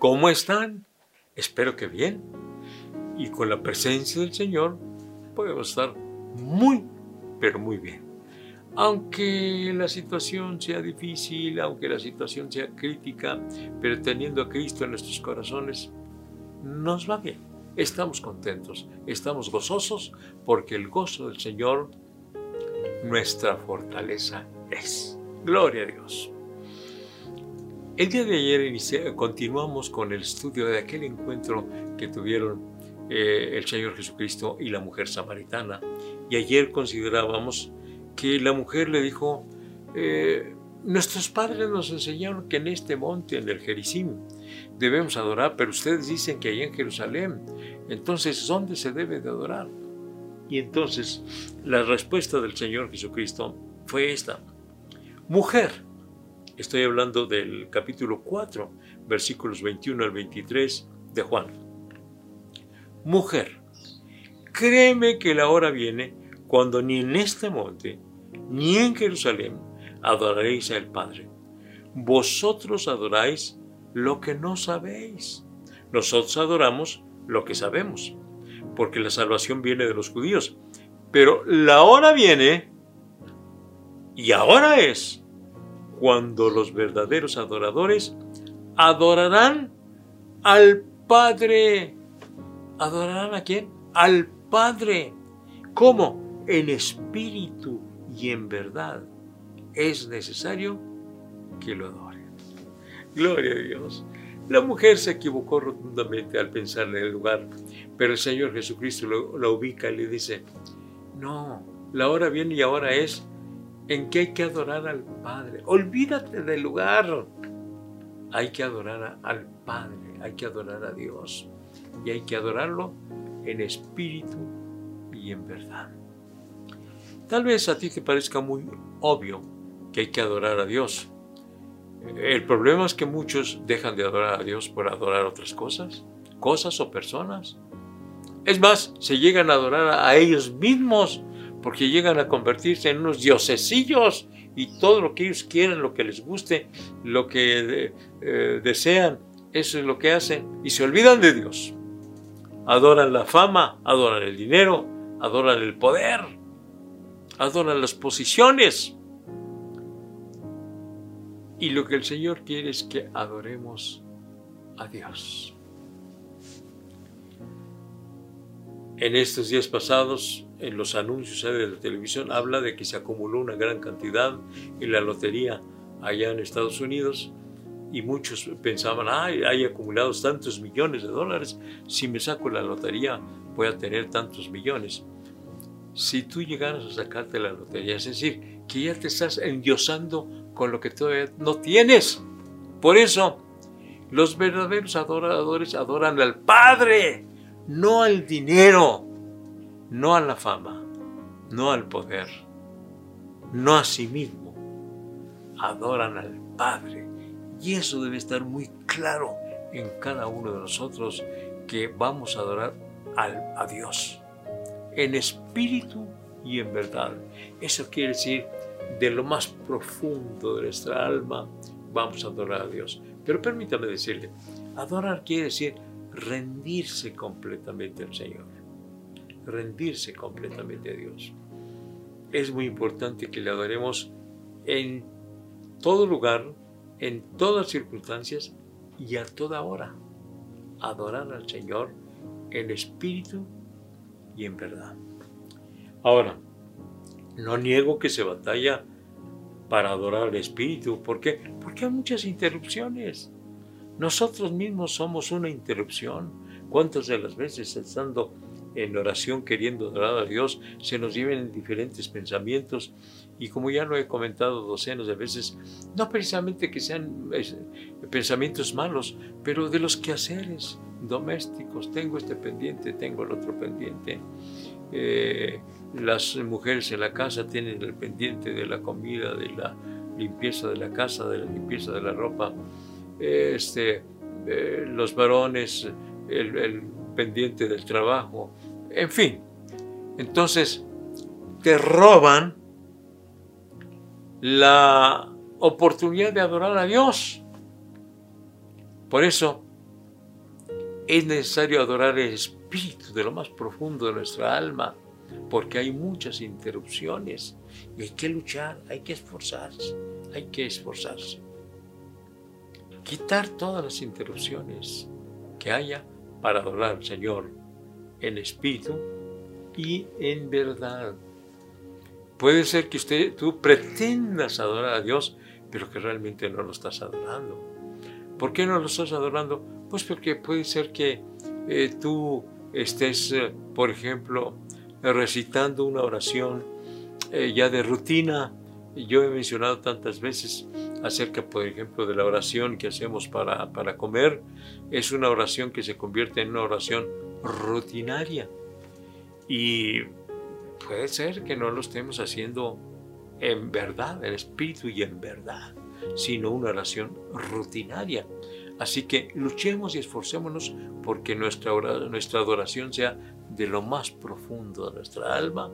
¿Cómo están? Espero que bien. Y con la presencia del Señor podemos estar muy, pero muy bien. Aunque la situación sea difícil, aunque la situación sea crítica, pero teniendo a Cristo en nuestros corazones, nos va bien. Estamos contentos, estamos gozosos, porque el gozo del Señor, nuestra fortaleza es. Gloria a Dios. El día de ayer continuamos con el estudio de aquel encuentro que tuvieron eh, el Señor Jesucristo y la mujer samaritana. Y ayer considerábamos que la mujer le dijo, eh, nuestros padres nos enseñaron que en este monte, en el Jericim, debemos adorar, pero ustedes dicen que allá en Jerusalén. Entonces, ¿dónde se debe de adorar? Y entonces la respuesta del Señor Jesucristo fue esta. Mujer, Estoy hablando del capítulo 4, versículos 21 al 23 de Juan. Mujer, créeme que la hora viene cuando ni en este monte, ni en Jerusalén adoraréis al Padre. Vosotros adoráis lo que no sabéis. Nosotros adoramos lo que sabemos, porque la salvación viene de los judíos. Pero la hora viene, y ahora es, cuando los verdaderos adoradores adorarán al Padre. ¿Adorarán a quién? Al Padre. ¿Cómo? En espíritu y en verdad. Es necesario que lo adoren. Gloria a Dios. La mujer se equivocó rotundamente al pensar en el lugar, pero el Señor Jesucristo lo, ubica y le dice, no, la hora viene y ahora es en que hay que adorar al Padre. Olvídate del lugar. Hay que adorar al Padre, hay que adorar a Dios. Y hay que adorarlo en espíritu y en verdad. Tal vez a ti te parezca muy obvio que hay que adorar a Dios. El problema es que muchos dejan de adorar a Dios por adorar otras cosas, cosas o personas. Es más, se llegan a adorar a ellos mismos porque llegan a convertirse en unos diosesillos y todo lo que ellos quieren, lo que les guste, lo que eh, desean, eso es lo que hacen y se olvidan de Dios. Adoran la fama, adoran el dinero, adoran el poder, adoran las posiciones. Y lo que el Señor quiere es que adoremos a Dios. En estos días pasados en los anuncios de la televisión habla de que se acumuló una gran cantidad en la lotería allá en Estados Unidos y muchos pensaban, ay, hay acumulados tantos millones de dólares, si me saco la lotería voy a tener tantos millones. Si tú llegaras a sacarte la lotería, es decir, que ya te estás endiosando con lo que todavía no tienes. Por eso, los verdaderos adoradores adoran al Padre, no al dinero no a la fama, no al poder, no a sí mismo. Adoran al Padre. Y eso debe estar muy claro en cada uno de nosotros que vamos a adorar a Dios en espíritu y en verdad. Eso quiere decir, de lo más profundo de nuestra alma, vamos a adorar a Dios. Pero permítame decirle, adorar quiere decir rendirse completamente al Señor rendirse completamente a Dios. Es muy importante que le adoremos en todo lugar, en todas circunstancias y a toda hora. Adorar al Señor en espíritu y en verdad. Ahora, no niego que se batalla para adorar al Espíritu. ¿Por qué? Porque hay muchas interrupciones. Nosotros mismos somos una interrupción. ¿Cuántas de las veces estando en oración queriendo adorar a Dios, se nos lleven diferentes pensamientos y como ya lo he comentado docenas de veces, no precisamente que sean pensamientos malos, pero de los quehaceres domésticos, tengo este pendiente, tengo el otro pendiente. Eh, las mujeres en la casa tienen el pendiente de la comida, de la limpieza de la casa, de la limpieza de la ropa. Este, eh, los varones, el pendiente del trabajo, en fin. Entonces, te roban la oportunidad de adorar a Dios. Por eso es necesario adorar el Espíritu de lo más profundo de nuestra alma, porque hay muchas interrupciones y hay que luchar, hay que esforzarse, hay que esforzarse. Quitar todas las interrupciones que haya para adorar al Señor en espíritu y en verdad. Puede ser que usted, tú pretendas adorar a Dios, pero que realmente no lo estás adorando. ¿Por qué no lo estás adorando? Pues porque puede ser que eh, tú estés, eh, por ejemplo, recitando una oración eh, ya de rutina. Yo he mencionado tantas veces acerca, por ejemplo, de la oración que hacemos para, para comer. Es una oración que se convierte en una oración rutinaria. Y puede ser que no lo estemos haciendo en verdad, en espíritu y en verdad, sino una oración rutinaria. Así que luchemos y esforcémonos porque nuestra, nuestra adoración sea de lo más profundo de nuestra alma,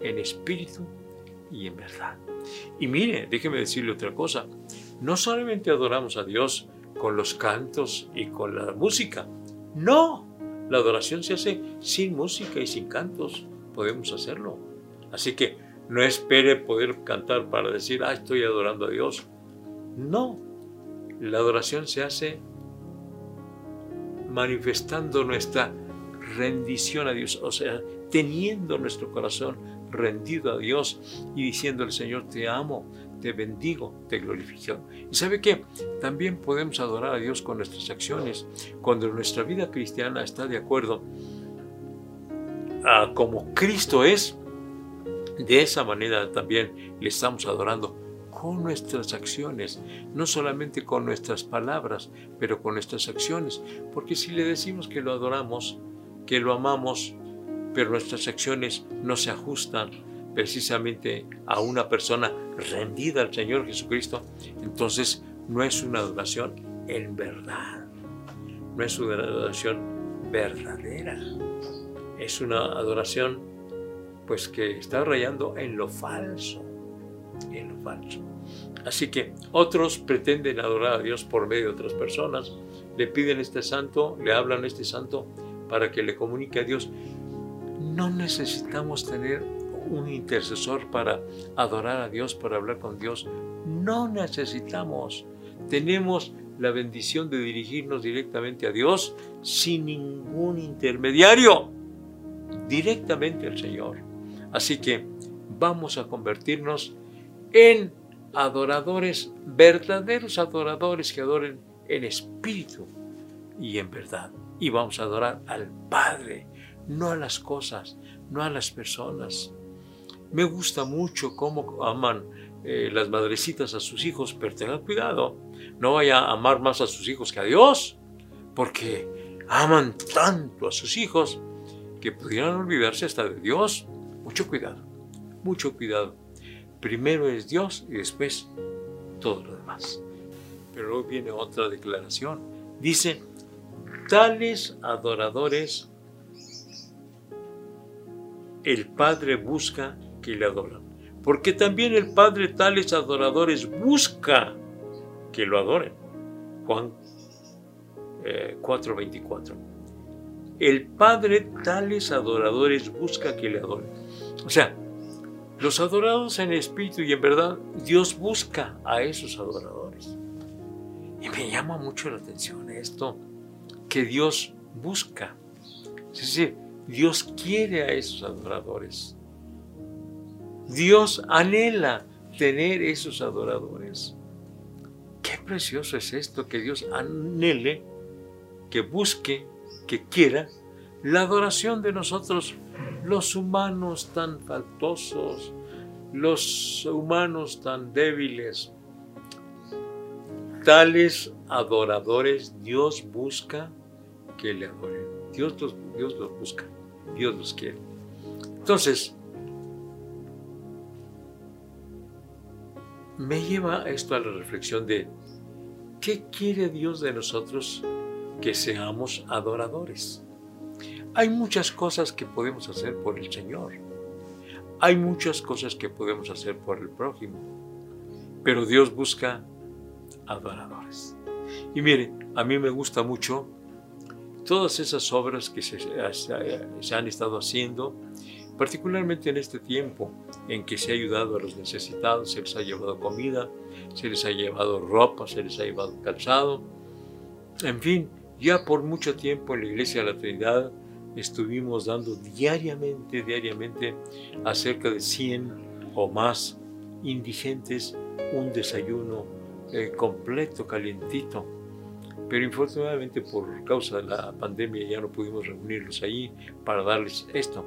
en espíritu y en verdad. Y mire, déjeme decirle otra cosa, no solamente adoramos a Dios con los cantos y con la música, no, la adoración se hace sin música y sin cantos, podemos hacerlo. Así que no espere poder cantar para decir, ah, estoy adorando a Dios. No, la adoración se hace manifestando nuestra rendición a Dios, o sea, teniendo nuestro corazón rendido a Dios y diciendo al Señor, te amo, te bendigo, te glorifico. Y sabe que también podemos adorar a Dios con nuestras acciones. Cuando nuestra vida cristiana está de acuerdo a como Cristo es, de esa manera también le estamos adorando con nuestras acciones, no solamente con nuestras palabras, pero con nuestras acciones. Porque si le decimos que lo adoramos, que lo amamos, pero nuestras acciones no se ajustan precisamente a una persona rendida al Señor Jesucristo, entonces no es una adoración en verdad, no es una adoración verdadera, es una adoración pues que está rayando en lo falso, en lo falso. Así que otros pretenden adorar a Dios por medio de otras personas, le piden este santo, le hablan a este santo para que le comunique a Dios. No necesitamos tener un intercesor para adorar a Dios, para hablar con Dios. No necesitamos. Tenemos la bendición de dirigirnos directamente a Dios sin ningún intermediario, directamente al Señor. Así que vamos a convertirnos en adoradores, verdaderos adoradores que adoren en espíritu y en verdad. Y vamos a adorar al Padre, no a las cosas, no a las personas. Me gusta mucho cómo aman eh, las madrecitas a sus hijos, pero tengan cuidado, no vaya a amar más a sus hijos que a Dios, porque aman tanto a sus hijos que pudieran olvidarse hasta de Dios. Mucho cuidado, mucho cuidado. Primero es Dios y después todo lo demás. Pero luego viene otra declaración. Dice, tales adoradores el Padre busca que le adoran. Porque también el Padre tales adoradores busca que lo adoren. Juan 4:24. Eh, el Padre tales adoradores busca que le adoren. O sea, los adorados en espíritu y en verdad, Dios busca a esos adoradores. Y me llama mucho la atención esto, que Dios busca. Es decir, Dios quiere a esos adoradores. Dios anhela tener esos adoradores. Qué precioso es esto, que Dios anhele, que busque, que quiera la adoración de nosotros, los humanos tan faltosos, los humanos tan débiles. Tales adoradores Dios busca que le adoren. Dios Dios los busca, Dios los quiere. Entonces, me lleva esto a la reflexión de, ¿qué quiere Dios de nosotros que seamos adoradores? Hay muchas cosas que podemos hacer por el Señor. Hay muchas cosas que podemos hacer por el prójimo. Pero Dios busca adoradores. Y mire, a mí me gusta mucho todas esas obras que se, se, han estado haciendo, particularmente en este tiempo en que se ha ayudado a los necesitados, se les ha llevado comida, se les ha llevado ropa, se les ha llevado calzado. En fin, ya por mucho tiempo en la Iglesia de la Trinidad estuvimos dando diariamente, diariamente a cerca de 100 o más indigentes un desayuno eh, completo, calientito. Pero infortunadamente por causa de la pandemia ya no pudimos reunirlos ahí para darles esto.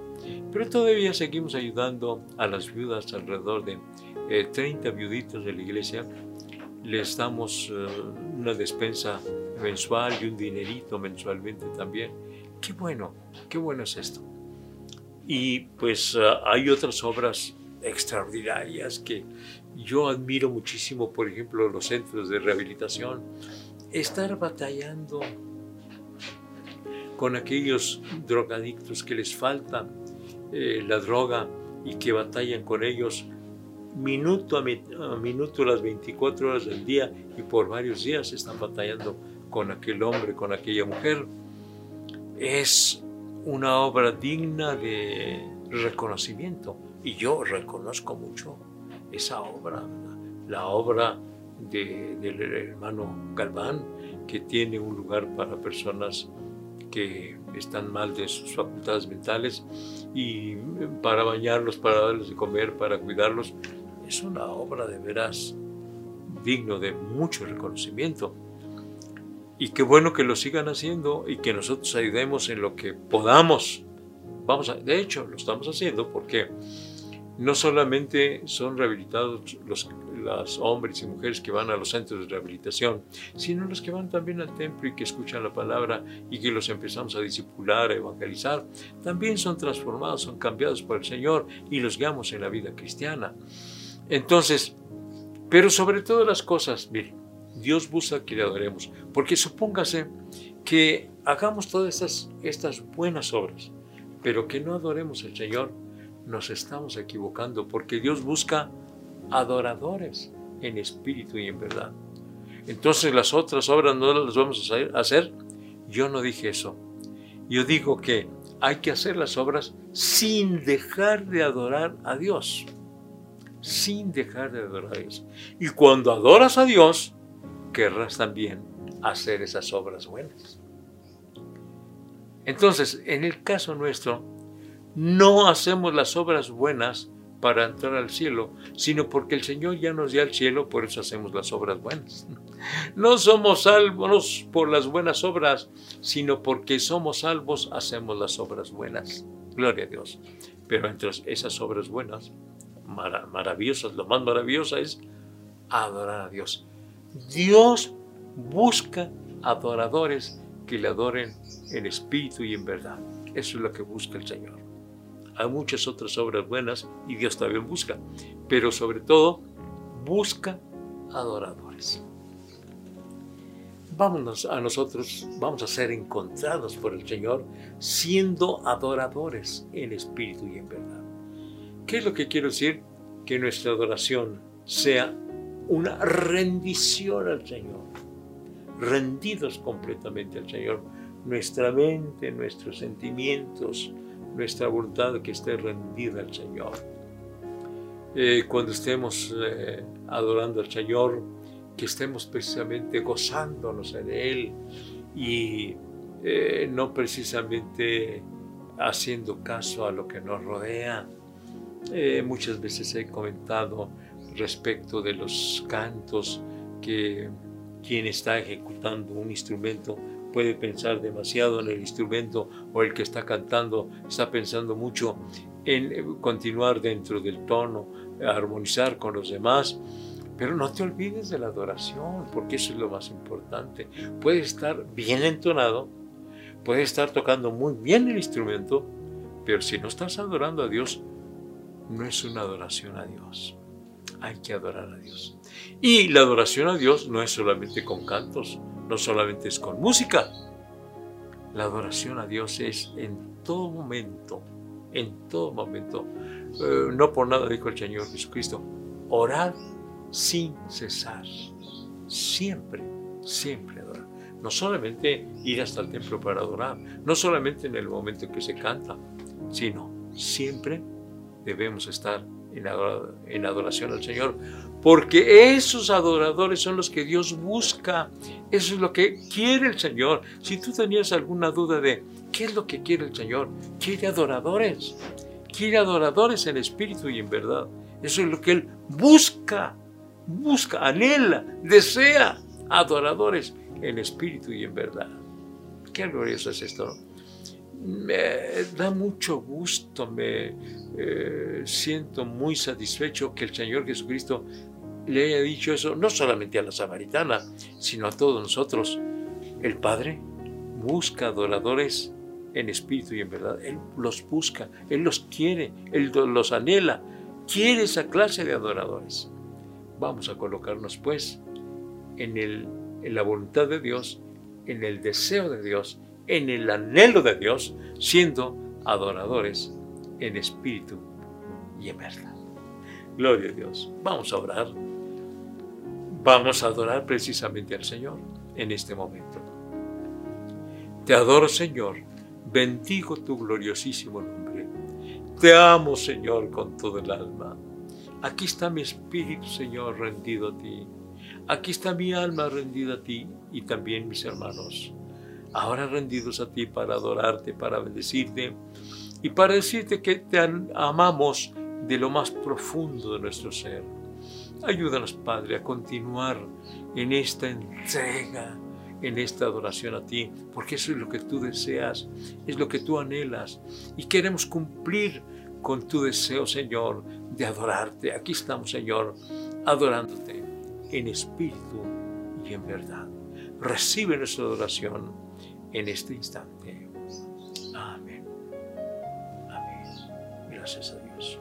Pero todavía seguimos ayudando a las viudas, alrededor de 30 eh, viuditos de la iglesia. Les damos eh, una despensa mensual y un dinerito mensualmente también. Qué bueno, qué bueno es esto. Y pues hay otras obras extraordinarias que yo admiro muchísimo, por ejemplo, los centros de rehabilitación, estar batallando con aquellos drogadictos que les falta eh, la droga y que batallan con ellos minuto a, minuto las 24 horas del día y por varios días están batallando con aquel hombre, con aquella mujer. Es una obra digna de reconocimiento y yo reconozco mucho esa obra, la obra del hermano Galván, que tiene un lugar para personas que están mal de sus facultades mentales y para bañarlos, para darles de comer, para cuidarlos. Es una obra de veras digno de mucho reconocimiento. Y qué bueno que lo sigan haciendo y que nosotros ayudemos en lo que podamos. Vamos de hecho, lo estamos haciendo porque no solamente son rehabilitados los, hombres y mujeres que van a los centros de rehabilitación, sino los que van también al templo y que escuchan la palabra y que los empezamos a discipular, a evangelizar, también son transformados, son cambiados por el Señor y los guiamos en la vida cristiana. Entonces, pero sobre todas las cosas, mire, Dios busca que le adoremos, porque supóngase que hagamos todas estas buenas obras, pero que no adoremos al Señor, nos estamos equivocando porque Dios busca adoradores en espíritu y en verdad. Entonces las otras obras no las vamos a hacer. Yo no dije eso. Yo digo que hay que hacer las obras sin dejar de adorar a Dios. Sin dejar de adorar a Dios. Y cuando adoras a Dios, querrás también hacer esas obras buenas. Entonces, en el caso nuestro, no hacemos las obras buenas para entrar al cielo, sino porque el Señor ya nos dio al cielo, por eso hacemos las obras buenas. No somos salvos por las buenas obras, sino porque somos salvos hacemos las obras buenas. Gloria a Dios. Pero entre esas obras buenas, maravillosas, lo más maravilloso es adorar a Dios. Dios busca adoradores que le adoren en espíritu y en verdad. Eso es lo que busca el Señor hay muchas otras obras buenas y Dios también busca, pero sobre todo busca adoradores. Vámonos a nosotros, vamos a ser encontrados por el Señor siendo adoradores en espíritu y en verdad. ¿Qué es lo que quiero decir? Que nuestra adoración sea una rendición al Señor, rendidos completamente al Señor, nuestra mente, nuestros sentimientos, nuestra voluntad que esté rendida al Señor. Eh, cuando estemos eh, adorando al Señor, que estemos precisamente gozándonos en Él y eh, no precisamente haciendo caso a lo que nos rodea. muchas veces he comentado respecto de los cantos que quien está ejecutando un instrumento puede pensar demasiado en el instrumento o el que está cantando está pensando mucho en eh, continuar dentro del tono, armonizar con los demás. Pero no te olvides de la adoración, porque eso es lo más importante. Puede estar bien entonado, puede estar tocando muy bien el instrumento, pero si no estás adorando a Dios, no es una adoración a Dios. Hay que adorar a Dios. Y la adoración a Dios no es solamente con cantos, no solamente es con música. La adoración a Dios es en todo momento, en todo momento. Eh, no por nada dijo el Señor Jesucristo, orad sin cesar, siempre siempre adorar. No solamente ir hasta el templo para adorar, no solamente en el momento en que se canta, sino siempre debemos estar en adoración al Señor, porque esos adoradores son los que Dios busca, eso es lo que quiere el Señor. Si tú tenías alguna duda de qué es lo que quiere el Señor, quiere adoradores, quiere adoradores en espíritu y en verdad. Eso es lo que Él busca, busca, anhela, desea adoradores en espíritu y en verdad. Qué glorioso es esto. Me da mucho gusto, me eh, siento muy satisfecho que el Señor Jesucristo le haya dicho eso, no solamente a la samaritana, sino a todos nosotros. El Padre busca adoradores en espíritu y en verdad. Él los busca, Él los quiere, Él los anhela, quiere esa clase de adoradores. Vamos a colocarnos pues en, en la voluntad de Dios, en el deseo de Dios, en el anhelo de Dios, siendo adoradores en espíritu y en verdad. Gloria a Dios. Vamos a orar. Vamos a adorar precisamente al Señor en este momento. Te adoro, Señor. Bendigo tu gloriosísimo nombre. Te amo, Señor, con todo el alma. Aquí está mi espíritu, Señor, rendido a ti. Aquí está mi alma rendida a ti y también mis hermanos. Ahora rendidos a ti para adorarte, para bendecirte y para decirte que te amamos de lo más profundo de nuestro ser. Ayúdanos, Padre, a continuar en esta entrega, en esta adoración a ti, porque eso es lo que tú deseas, es lo que tú anhelas y queremos cumplir con tu deseo, Señor, de adorarte. Aquí estamos, Señor, adorándote en espíritu y en verdad. Recibe nuestra adoración en este instante. Gracias a Dios.